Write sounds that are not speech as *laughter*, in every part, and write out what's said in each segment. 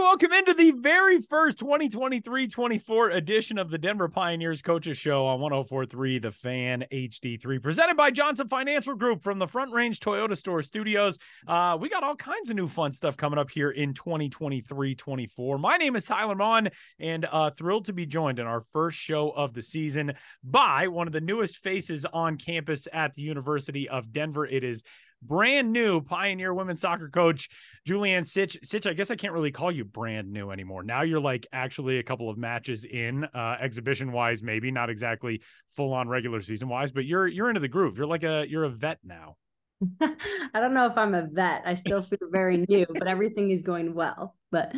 welcome into the very first 2023-24 edition of the Denver Pioneers Coaches Show on 1043 The Fan HD3, presented by Johnson Financial Group from the Front Range Toyota Store Studios. Uh, we got all kinds of new fun stuff coming up here in 2023-24. My name is Tyler Maun, and uh, thrilled to be joined in our first show of the season by one of the newest faces on campus at the University of Denver. It is brand new Pioneer women's soccer coach, Julianne Sitch. Sitch, I guess I can't really call you brand new anymore. Now you're like actually a couple of matches in, uh, exhibition wise, maybe not exactly full on regular season wise, but you're you're into the groove. You're like a you're a vet now. *laughs* I don't know if I'm a vet. I still feel very new, but everything is going well. But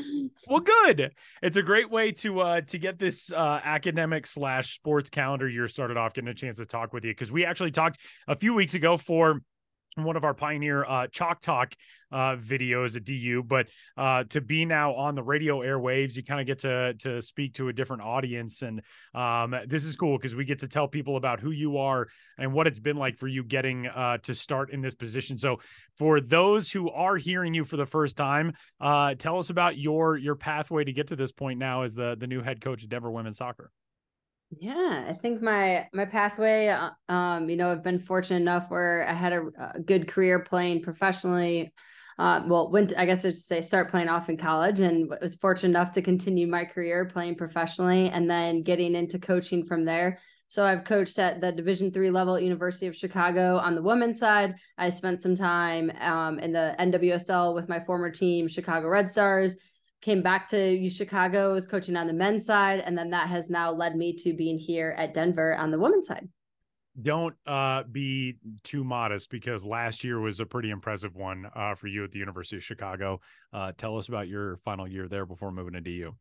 well, good. It's a great way to uh to get this uh academic slash sports calendar year started off, getting a chance to talk with you because we actually talked a few weeks ago for one of our pioneer uh, chalk talk uh, videos at du but uh, to be now on the radio airwaves you kind of get to to speak to a different audience and um, this is cool because we get to tell people about who you are and what it's been like for you getting uh, to start in this position. So for those who are hearing you for the first time uh, tell us about your your pathway to get to this point now as the the new head coach of denver women's soccer yeah, I think my my pathway, uh, um, you know, I've been fortunate enough where I had a, a good career playing professionally. Uh, well, went I guess I should say start playing off in college, and was fortunate enough to continue my career playing professionally, and then getting into coaching from there. So I've coached at the Division three level at University of Chicago on the women's side. I spent some time um, in the NWSL with my former team, Chicago Red Stars, came back to Chicago, was coaching on the men's side, and then that has now led me to being here at Denver on the women's side. Don't uh, be too modest because last year was a pretty impressive one uh, for you at the University of Chicago. Uh, tell us about your final year there before moving to DU.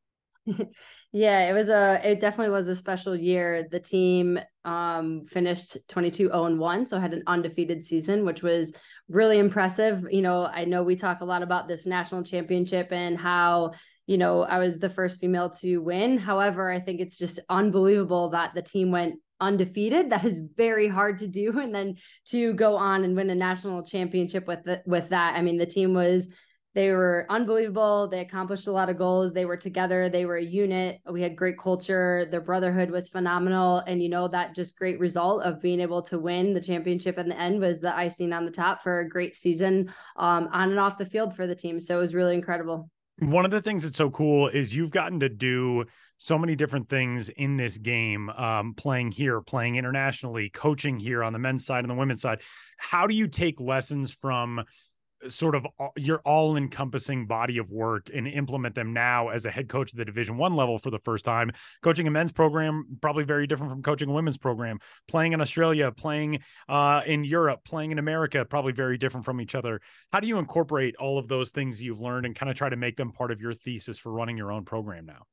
*laughs* yeah, it was a it definitely was a special year. The team um finished 22 0 and 1, so had an undefeated season, which was really impressive. You know, I know we talk a lot about this national championship and how, you know, I was the first female to win. However, I think it's just unbelievable that the team went undefeated. That is very hard to do *laughs* and then to go on and win a national championship with the, with that. I mean, the team was they were unbelievable. They accomplished a lot of goals. They were together. They were a unit. We had great culture. Their brotherhood was phenomenal. And, you know, that just great result of being able to win the championship in the end was the icing on the top for a great season um, on and off the field for the team. So it was really incredible. One of the things that's so cool is you've gotten to do so many different things in this game, um, playing here, playing internationally, coaching here on the men's side and the women's side. How do you take lessons from sort of your all encompassing body of work and implement them now as a head coach of the division one level for the first time. Coaching a men's program probably very different from coaching a women's program. Playing in australia playing uh, in europe playing in america probably very different from each other. How do you incorporate all of those things you've learned and kind of try to make them part of your thesis for running your own program now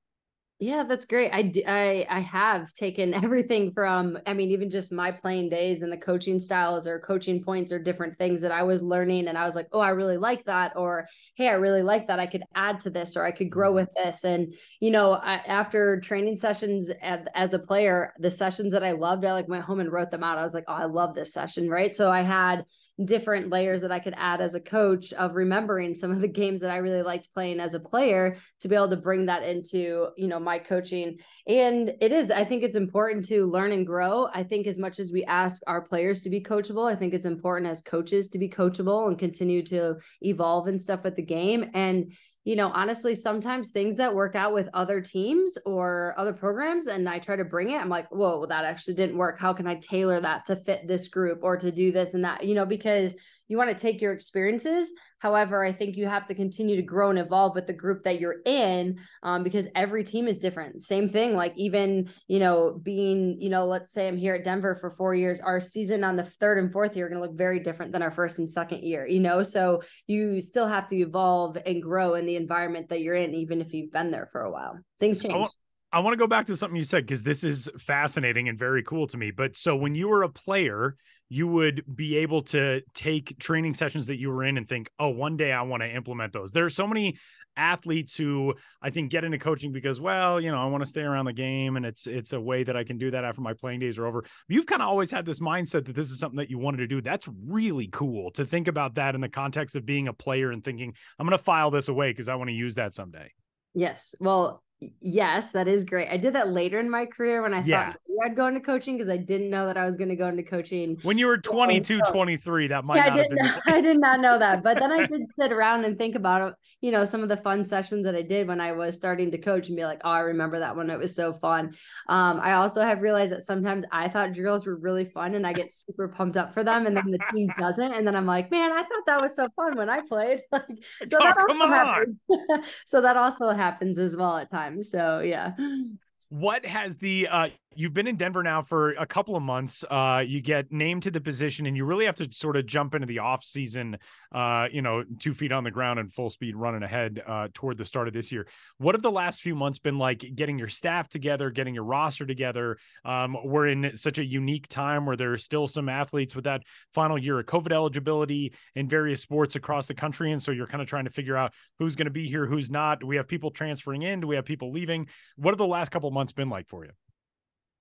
yeah, that's great. I, I I have taken *laughs* everything from I mean even just my playing days and the coaching styles or coaching points or different things that I was learning and I was like, "Oh, I really like that," or "Hey, I really like that. I could add to this or I could grow mm-hmm. with this." And you know, I, after training sessions at, as a player, the sessions that I loved, I like went home and wrote them out. I was like, "Oh, I love this session," right? So I had different layers that I could add as a coach of remembering some of the games that I really liked playing as a player to be able to bring that into, you know, my coaching. And it is, I think it's important to learn and grow. I think as much as we ask our players to be coachable, I think it's important as coaches to be coachable and continue to evolve and stuff with the game. And you know, honestly, sometimes things that work out with other teams or other programs, and I try to bring it, I'm like, whoa, that actually didn't work. How can I tailor that to fit this group or to do this and that? You know, because you want to take your experiences. However, I think you have to continue to grow and evolve with the group that you're in um, because every team is different. Same thing, like even, you know, being, you know, let's say I'm here at Denver for four years, our season on the third and fourth year are going to look very different than our first and second year, you know? So you still have to evolve and grow in the environment that you're in, even if you've been there for a while. Things change. I want to go back to something you said because this is fascinating and very cool to me. But so when you were a player, you would be able to take training sessions that you were in and think, oh, one day I want to implement those. There are so many athletes who I think get into coaching because, well, you know, I want to stay around the game and it's it's a way that I can do that after my playing days are over. You've kind of always had this mindset that this is something that you wanted to do. That's really cool to think about that in the context of being a player and thinking, I'm going to file this away because I want to use that someday. Yes. Well, yes, that is great. I did that later in my career when I yeah. thought I'd go into coaching because I didn't know that I was going to go into coaching. When you were 22, so, 23, that might yeah, not I have been. Not, *laughs* I did not know that. But then I *laughs* did sit around and think about, you know, some of the fun sessions that I did when I was starting to coach and be like, oh, I remember that one. It was so fun. Um, I also have realized that sometimes I thought drills were really fun and I get super pumped up for them and then the team *laughs* doesn't. And then I'm like, man, I thought that was so fun when I played. Like, so oh, that also happens. so that also happens as well at times. So yeah. What has the uh you've been in Denver now for a couple of months. Uh, you get named to the position, and you really have to sort of jump into the off season. Uh, you know, two feet on the ground and full speed running ahead uh, toward the start of this year. What have the last few months been like? Getting your staff together, getting your roster together. Um, we're in such a unique time where there are still some athletes with that final year of COVID eligibility in various sports across the country, and so you're kind of trying to figure out who's going to be here, who's not. Do we have people transferring in? Do we have people leaving? What have the last couple months been like for you?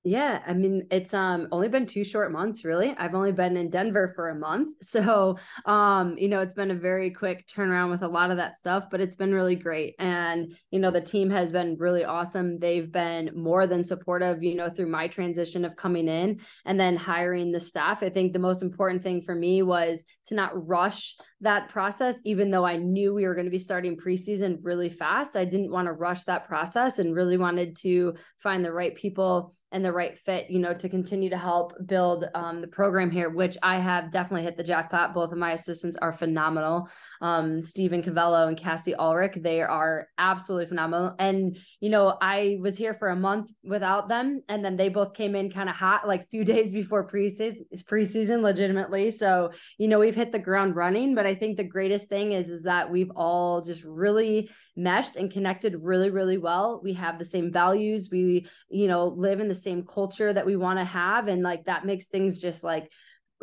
Yeah, I mean, it's um only been two short months, really. I've only been in Denver for a month. *laughs* So, um, you know, it's been a very quick turnaround with a lot of that stuff, but it's been really great. And, you know, the team has been really awesome. They've been more than supportive, you know, through my transition of coming in and then hiring the staff. I think the most important thing for me was to not rush that process, even though I knew we were going to be starting preseason really fast. I didn't want to rush that process and really wanted to find the right people and the right fit, you know, to continue to help build um, the program here, which I have definitely hit the jackpot. Both of my assistants are phenomenal. Um, Stephen Cavello and Cassie Ulrich, they are absolutely phenomenal. And, you know, I was here for a month without them. And then they both came in kind of hot, like few *laughs* days before preseason, preseason legitimately. So, you know, we've hit the ground running, but I think the greatest thing is, is that we've all just really meshed and connected really really well we have the same values we you know live in the same culture that we want to have and like that makes things just like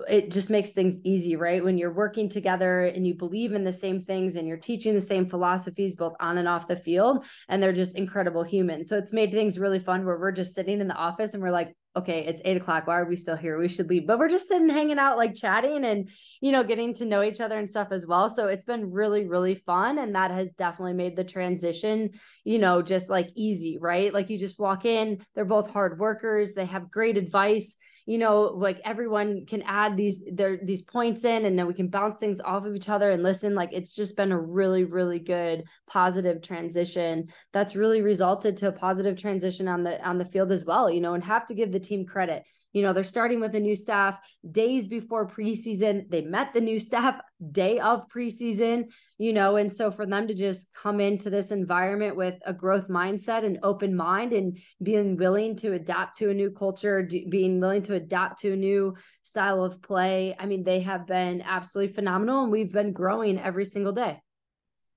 it just makes things easy, right? When you're working together and you believe in the same things and you're teaching the same philosophies both on and off the field, and they're just incredible humans. So it's made things really fun where we're just sitting in the office and we're like, okay, it's eight o'clock. Why are we still here? We should leave. But we're just sitting, hanging out, like chatting and, you know, getting to know each other and stuff as well. So it's been really, really fun. And that has definitely made the transition, you know, just like easy, right? Like you just walk in, they're both hard workers, they have great advice you know like everyone can add these their these points in and then we can bounce things off of each other and listen like it's just been a really really good positive transition that's really resulted to a positive transition on the on the field as well you know and have to give the team credit you know, they're starting with a new staff days before preseason. They met the new staff *laughs* day of preseason, you know, and so for them to just come into this environment with a growth mindset and open mind and being willing to adapt to a new culture, being willing to adapt to a new style of play. I mean, they have been absolutely phenomenal and we've been growing every single day.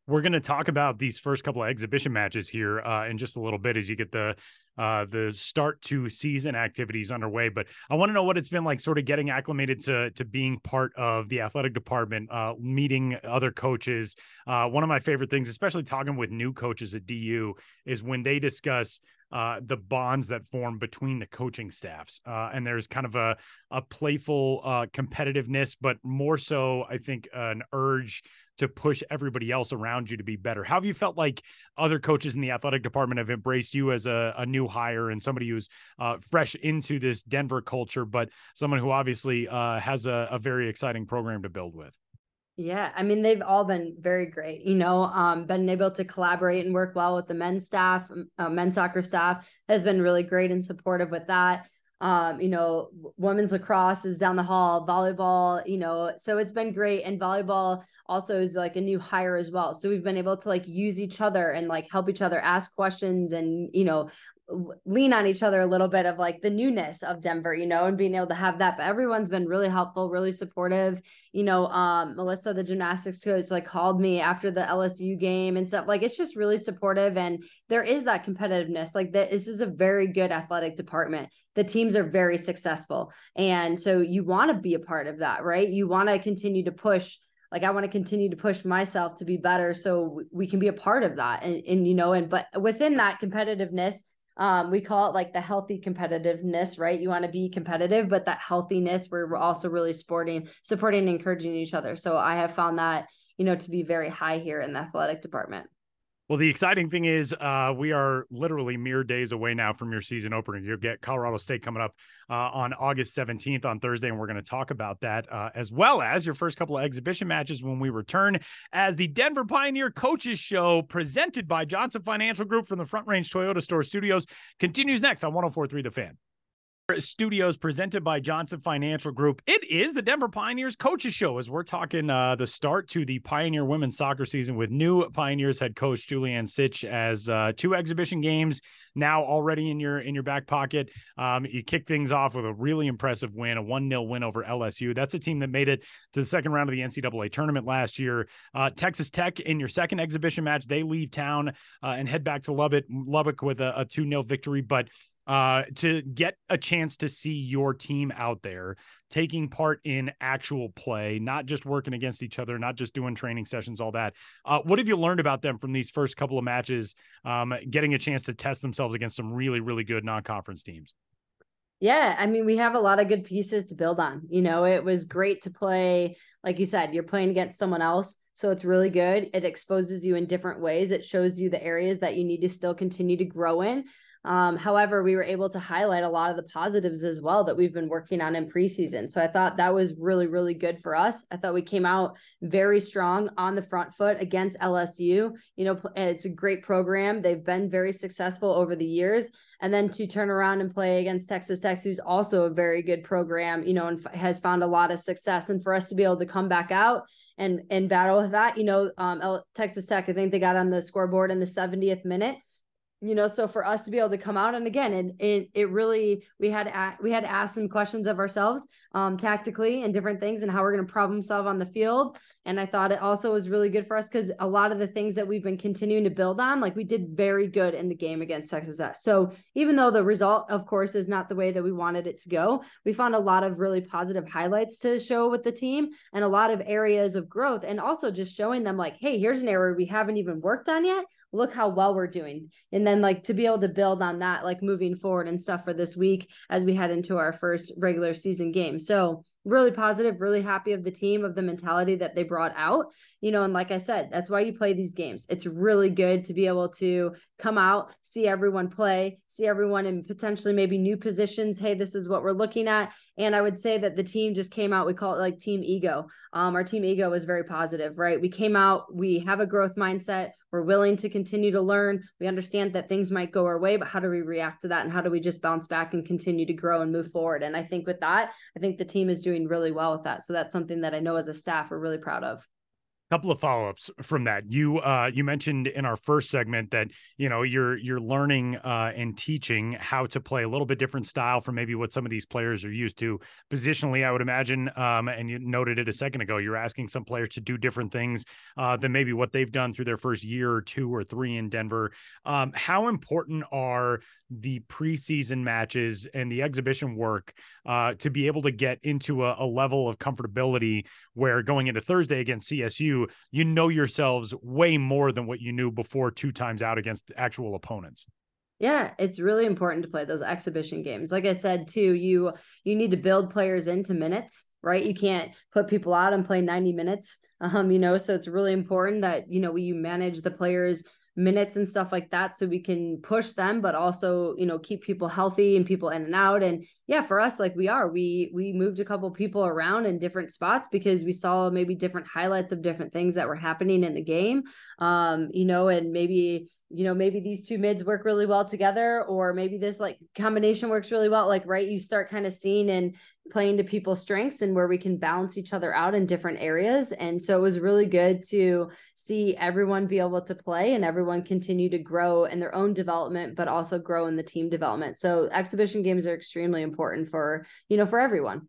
We're going to talk about these first couple of exhibition matches here uh, in just a little bit as you get the uh, the start to season activities underway. But I want to know what it's been like, sort of getting acclimated to to being part of the athletic department, uh, meeting other coaches. Uh, one of my favorite things, especially talking with new coaches at DU, is when they discuss uh, the bonds that form between the coaching staffs. Uh, and there's kind of a, a playful uh, competitiveness, but more so, I think, an urge to push everybody else around you to be better. How have you felt like other coaches in the athletic department have embraced you as a, a new hire and somebody who's uh, fresh into this Denver culture, but someone who obviously uh, has a, a very exciting program to build with? Yeah, I mean they've all been very great. You know, um, been able to collaborate and work well with the men's staff, uh, men's soccer staff has been really great and supportive with that. Um, you know, women's lacrosse is down the hall, volleyball. You know, so it's been great. And volleyball also is like a new hire as well. So we've been able to like use each other and like help each other ask questions and you know lean on each other a little bit of like the newness of Denver, you know, and being able to have that. But everyone's been really helpful, really supportive. You know, um, Melissa, the gymnastics coach, like called me after the LSU game and stuff. Like it's just really supportive. And there is that competitiveness. Like that this is a very good athletic department. The teams are very successful. And so you want to be a part of that, right? You want to continue to push like i want to continue to push myself to be better so we can be a part of that and, and you know and but within that competitiveness um, we call it like the healthy competitiveness, right? You want to be competitive, but that healthiness, we're also really sporting, supporting, and encouraging each other. So I have found that, you know, to be very high here in the athletic department. Well, the exciting thing is, uh, we are literally mere days away now from your season opener. You'll get Colorado State coming up uh, on August 17th on Thursday, and we're going to talk about that uh, as well as your first couple of exhibition matches when we return as the Denver Pioneer Coaches Show presented by Johnson Financial Group from the Front Range Toyota Store Studios continues next on 1043 The Fan. Studios presented by Johnson Financial Group. It is the Denver Pioneers Coaches Show as we're talking uh, the start to the Pioneer women's soccer season with new Pioneers head coach Julianne Sitch as uh, two exhibition games now already in your in your back pocket. Um, you kick things off with a really impressive win, a one 0 win over LSU. That's a team that made it to the second round of the NCAA tournament last year. Uh, Texas Tech in your second exhibition match, they leave town uh, and head back to Lubbock, Lubbock with a, a two 0 victory, but uh, to get a chance to see your team out there taking part in actual play, not just working against each other, not just doing training sessions, all that. Uh, what have you learned about them from these first couple of matches, um, getting a chance to test themselves against some really, really good non conference teams? Yeah, I mean, we have a lot of good pieces to build on. You know, it was great to play, like you said, you're playing against someone else. So it's really good. It exposes you in different ways. It shows you the areas that you need to still continue to grow in. Um, however, we were able to highlight a lot of the positives as well that we've been working on in preseason. So I thought that was really, really good for us. I thought we came out very strong on the front foot against LSU. You know, it's a great program. They've been very successful over the years. And then to turn around and play against Texas Tech, who's also a very good program, you know, and has found a lot of success. And for us to be able to come back out and and battle with that, you know, um, Texas Tech, I think they got on the scoreboard in the 70th minute you know so for us to be able to come out and again and it, it really we had to, we had to ask some questions of ourselves um, tactically and different things and how we're going to problem solve on the field. And i thought it also was really good for us because a lot of the things that we've been continuing to build on like we did very good in the game against texas s. So even though the result of course is not the way that we wanted it to go we found a lot of really positive highlights to show with the team and a lot of areas of growth and also just showing them like hey here's an area we haven't even worked on yet look how well we're doing. And then like to be able to build on that like moving forward and stuff for this week as we head into our first regular season game. So really positive, really happy of the team, of the mentality that they brought out. You know, and like I said, that's why you play these games. It's really good to be able to come out, see everyone play, see everyone in potentially maybe new positions. Hey, this is what we're looking at. And I would say that the team just came out, we call it like team ego. Um, our team ego was very positive, right? We came out, we have a growth mindset. We're willing to continue to learn. We understand that things might go our way, but how do we react to that? And how do we just bounce back and continue to grow and move forward? And I think with that, I think the team is doing really well with that. So that's something that I know as a staff we're really proud of couple of follow-ups from that. You uh you mentioned in our first segment that you know you're you're learning uh and teaching how to play a little bit different style from maybe what some of these players are used to. Positionally i would imagine um and you noted it a second ago you're asking some players to do different things uh than maybe what they've done through their first year or two or three in denver. Um how important are the preseason matches and the exhibition work uh to be able to get into a, a level of comfortability where going into thursday against csu you know yourselves way more than what you knew before two times out against actual opponents. Yeah, it's really important to play those exhibition games. Like I said too, you you need to build players into minutes, right? You can't put people out and play 90 minutes. Um, you know, so it's really important that, you know, you manage the players minutes and stuff like that so we can push them but also you know keep people healthy and people in and out. And yeah for us like we are. We we moved a couple people around in different spots because we saw maybe different highlights of different things that were happening in the game. Um you know and maybe you know maybe these two mids work really well together or maybe this like combination works really well like right you start kind of seeing and playing to people's strengths and where we can balance each other out in different areas. And so it was really good to see everyone be able to play and everyone continue to grow in their own development but also grow in the team development. So exhibition games are extremely important for you know for everyone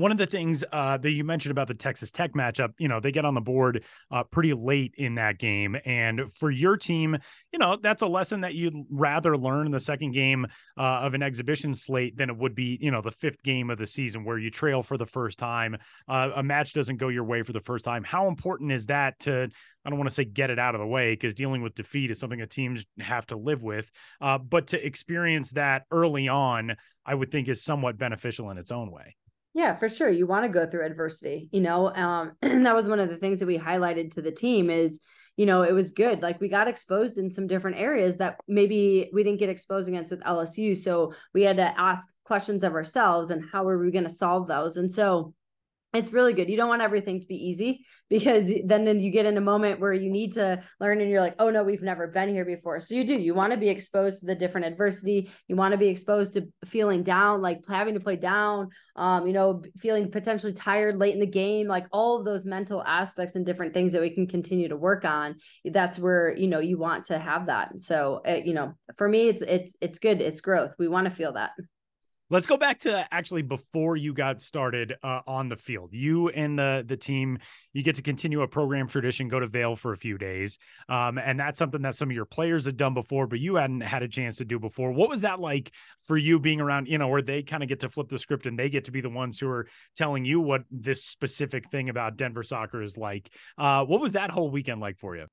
one of the things uh, that you mentioned about the Texas Tech matchup, you know, they get on the board uh, pretty late in that game. And for your team, you know, that's a lesson that you'd rather learn in the second game uh, of an exhibition slate than it would be, you know, the fifth game of the season where you trail for the first time. Uh, a match doesn't go your way for the first time. How important is that to, I don't want to say get it out of the way because dealing with defeat is something that teams have to live with. Uh, but to experience that early on, I would think is somewhat beneficial in its own way. Yeah, for sure. You want to go through adversity, you know. Um, *clears throat* that was one of the things that we highlighted to the team is, you know, it was good. Like we got exposed in some different areas that maybe we didn't get exposed against with LSU. So we had to ask questions of ourselves and how are we going to solve those. And so it's really good. You don't want everything to be easy because *laughs* then, you get in a moment where you need to learn and you're like, oh no, we've never been here before. So you do. You want to be exposed to the different adversity. You want to be exposed to feeling down, like having to play down, um, you know, feeling potentially tired late in the game, like all of those mental aspects and different things that we can continue to work on. That's where, you know, you want to have that. So, uh, you know, for me, it's, it's, it's good. It's growth. We want to feel that. Let's go back to actually before you got started uh, on the field. You and the the team, you get to continue a program tradition, go to Vail for a few days, um, and that's something that some of your players had done before, but you hadn't had a chance to do before. What was that like for you being around? You know, where they kind of get to flip the script and they get to be the ones who are telling you what this specific thing about Denver soccer is like. Uh, what was that whole weekend like for you?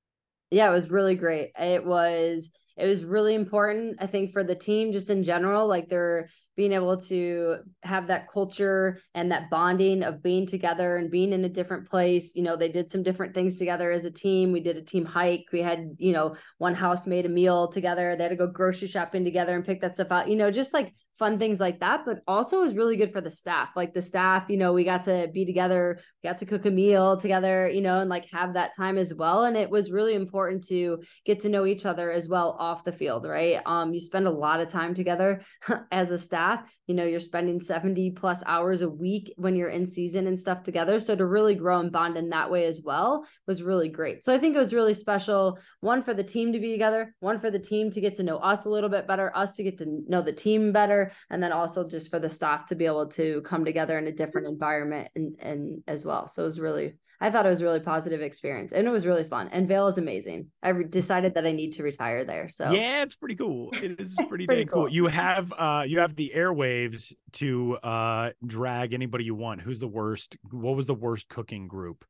Yeah, it was really great. It was it was really important, I think, for the team just in general. Like they're being able to have that culture and that bonding of being together and being in a different place. You know, they did some different things together as a team. We did a team hike. We had, you know, one house made a meal together. They had to go grocery shopping together and pick that stuff out, you know, just like fun things like that. But also was really good for the staff. Like the staff, you know, we got to be together, got to cook a meal together, you know, and like have that time as well. And it was really important to get to know each other as well off the field, right? Um, you spend a lot of time together *laughs* as a staff you know you're spending 70 plus hours a week when you're in season and stuff together so to really grow and bond in that way as well was really great so i think it was really special one for the team to be together one for the team to get to know us a little bit better us to get to know the team better and then also just for the staff to be able to come together in a different environment and, and as well so it was really I thought it was a really positive experience and it was really fun. And Vail is amazing. I re- decided that I need to retire there. So yeah, it's pretty cool. It is *laughs* pretty, pretty dang cool. cool. You have uh you have the airwaves to uh drag anybody you want. Who's the worst? What was the worst cooking group?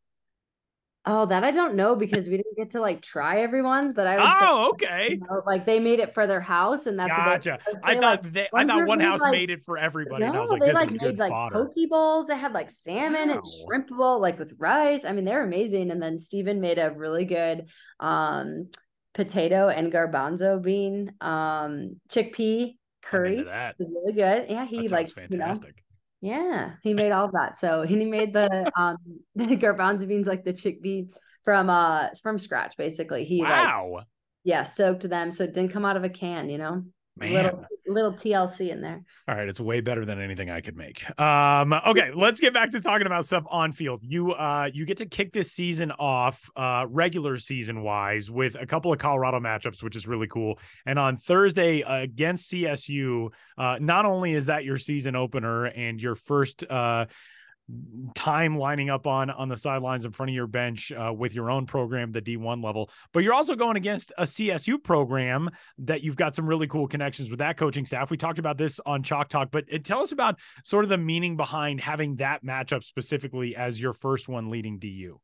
Oh, that I don't know because we didn't get to like try everyone's, but I would Oh, say, okay. You know, like they made it for their house and that's gotcha. I, I thought like, they, I thought one house like, made it for everybody. No, and I was like, they this like is made good like fodder. poke bowls. They had like salmon wow. and shrimp bowl, like with rice. I mean, they're amazing. And then Steven made a really good um potato and garbanzo bean um chickpea curry. That. It was really good. Yeah, he like fantastic. You know, yeah, he made all of that. So he made the *laughs* um *laughs* the garbanzo beans like the chickpea from uh from scratch basically. He wow. like yeah, soaked them so it didn't come out of a can, you know. Man. Little, little TLC in there. All right, it's way better than anything I could make. Um, okay, let's get back to talking about stuff on field. You uh you get to kick this season off uh regular season wise with a couple of Colorado matchups, which is really cool. And on Thursday uh, against CSU, uh not only is that your season opener and your first uh time lining up on on the sidelines in front of your bench uh, with your own program the d1 level. But you're also going against a csu program that you've got some really cool connections with that coaching staff. We talked about this on chalk talk but it, tell us about sort of the meaning behind having that matchup specifically as your first one leading du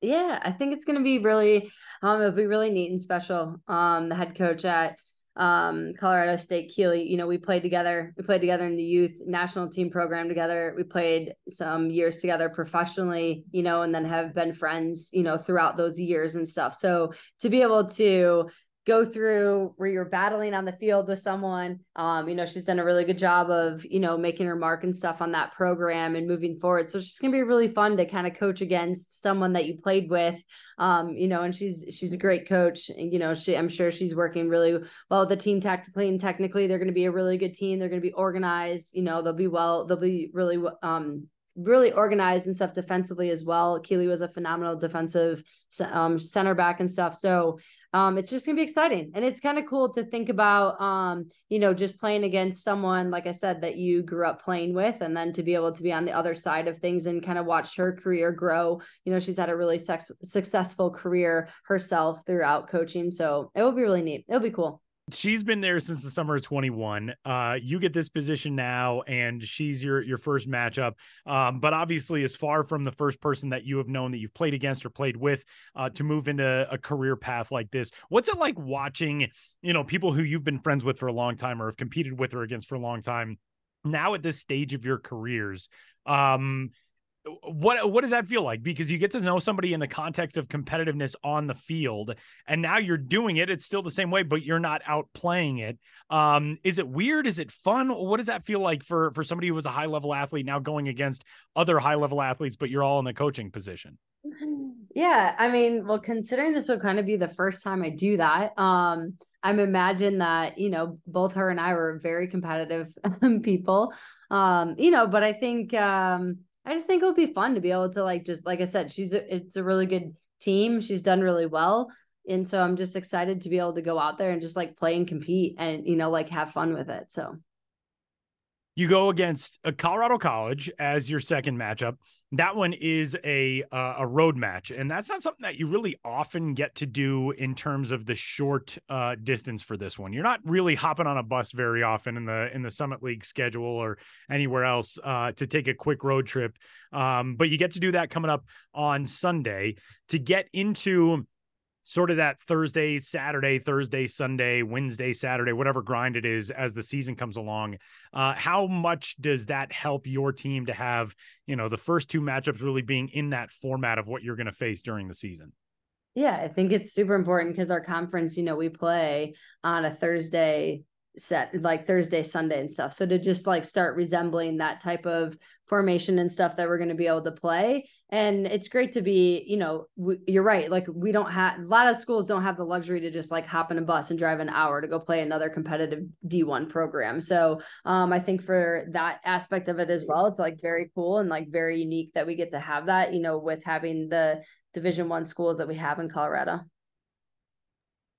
yeah i think it's going to be really um it'll be really neat and special. Um the head coach at um, Colorado State Keeley, you know, we played together. We played together in the youth national team program together. We played some years together professionally, you know, and then have been friends, you know, throughout those years and stuff. So to be able to go through where you're battling on the field with someone. Um, you know, she's done a really good job of, you know, making her mark and stuff on that program and moving forward. So she's gonna be really fun to kind of coach against someone that you played with. Um, you know, and she's she's a great coach. And, you know, she I'm sure she's working really well with the team tactically and technically. They're gonna be a really good team. They're gonna be organized, you know, they'll be well, they'll be really um really organized and stuff defensively as well. Keeley was a phenomenal defensive um, center back and stuff. So um, it's just gonna be exciting. And it's kind of cool to think about um, you know just playing against someone like i said that you grew up playing with and then to be able to be on the other side of things and kind of watch her career grow. You know she's had a really sex- successful career herself throughout coaching. So it will be really neat. It'll be cool she's been there since the summer of 21 uh you get this position now and she's your your first matchup. Um but obviously is far from the first person that you have known that you've played against or played with uh to move into a career path like this what's it like watching you know people who you've been friends with for a long time or have competed with or against for a long time now at this stage of your careers? Um what what does that feel like? Because you get to know somebody in the context of competitiveness on the field and now you're doing it it's still the same way but you're not out playing it. Um is it weird? Is it fun? What does that feel like for for somebody who was a high level athlete now going against other high level athletes but you're all in the coaching position? *laughs* Yeah i mean well considering this will kind of be the first time i do that um i'm imagine that you know both her and i were very competitive *laughs* people. Um you know but i think um I just think it would be fun to be able to like just like I said, she's a, it's a really good team. She's done really well. And so I'm just excited to be able to go out there and just like play and compete and you know like have fun with it. So you go against a Colorado College as your second matchup. That one is a uh, a road match, and that's not something that you really often get to do in terms of the short uh, distance for this one. You're not really hopping on a bus very often in the in the Summit League schedule or anywhere else uh, to take a quick road trip, um, but you get to do that coming up on Sunday to get into sort of that Thursday, Saturday, Thursday, Sunday, Wednesday, Saturday, whatever grind it is as the season comes along. Uh, how much does that help your team to have, you know, the first two matchups really being in that format of what you're going to face during the season? Yeah, I think it's super important because our conference, you know, we play on a Thursday, set like Thursday, Sunday and stuff. So to just like start resembling that type of formation and stuff that we're going to be able to play. And it's great to be, you know, you're right. Like we don't have a lot of schools don't have the luxury to just like hop in a bus and drive an hour to go play another competitive D1 program. So um, I think for that aspect of it as well, it's like very cool and like very unique that we get to have that, you know, with having the division one schools that we have in Colorado.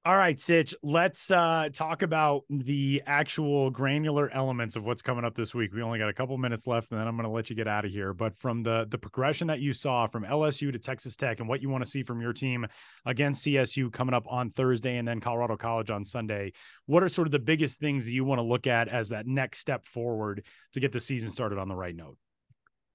All right, Sitch, let's uh, talk about the actual granular elements of what's coming up this week. We only got a couple minutes left, and then I'm going to let you get out of here. But from the the progression that you saw from LSU to Texas Tech, and what you want to see from your team against CSU coming up on Thursday, and then Colorado College on Sunday, what are sort of the biggest things that you want to look at as that next step forward to get the season started on the right note?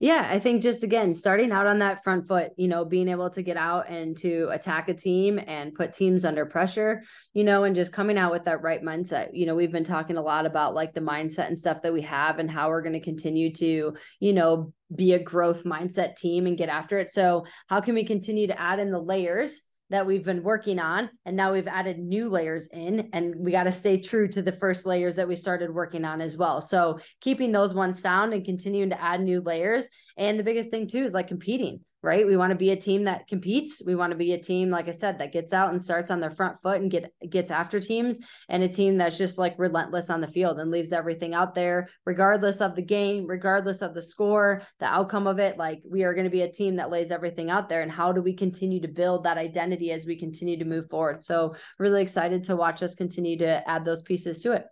Yeah, I think just again, starting out on that front foot, you know, being able to get out and to attack a team and put teams under pressure, you know, and just coming out with that right mindset. You know, we've been talking a lot about like the mindset and stuff that we have and how we're going to continue to, you know, be a growth mindset team and get after it. So, how can we continue to add in the layers that we've been working on and now we've added new layers in and we got to stay true to the first layers that we started working on as well. So keeping those ones sound and continuing to add new layers and the biggest thing too is like competing right? We want to be a team that competes. We want to be a team, like I said, that gets out and starts on their front foot and get gets after teams, and a team that's just like relentless on the field and leaves everything out there, regardless of the game, regardless of the score, the outcome of it. Like we are going to be a team that lays everything out there. And how do we continue to build that identity as we continue to move forward? So really excited to watch us continue to add those pieces to it.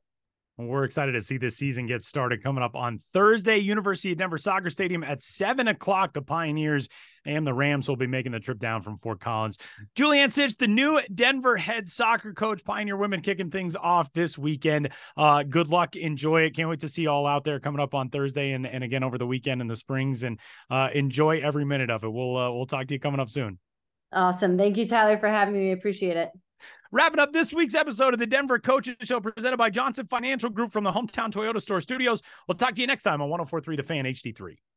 We're excited to see this season get started coming up on Thursday, University of Denver Soccer Stadium at seven o'clock. The Pioneers and the Rams will be making the trip down from Fort Collins. Julianne Sitch, the new Denver head soccer coach, Pioneer women kicking things off this weekend. Uh, good luck. Enjoy it. Can't wait to see you all out there coming up on Thursday and, and again over the weekend in the Springs and uh, enjoy every minute of it. We'll, uh, we'll talk to you coming up soon. Awesome. Thank you, Tyler, for having me. Appreciate it. Wrapping up this week's episode of the Denver Coaches Show presented by Johnson Financial Group from the Hometown Toyota Store Studios. We'll talk to you next time on 1043 The Fan HD3.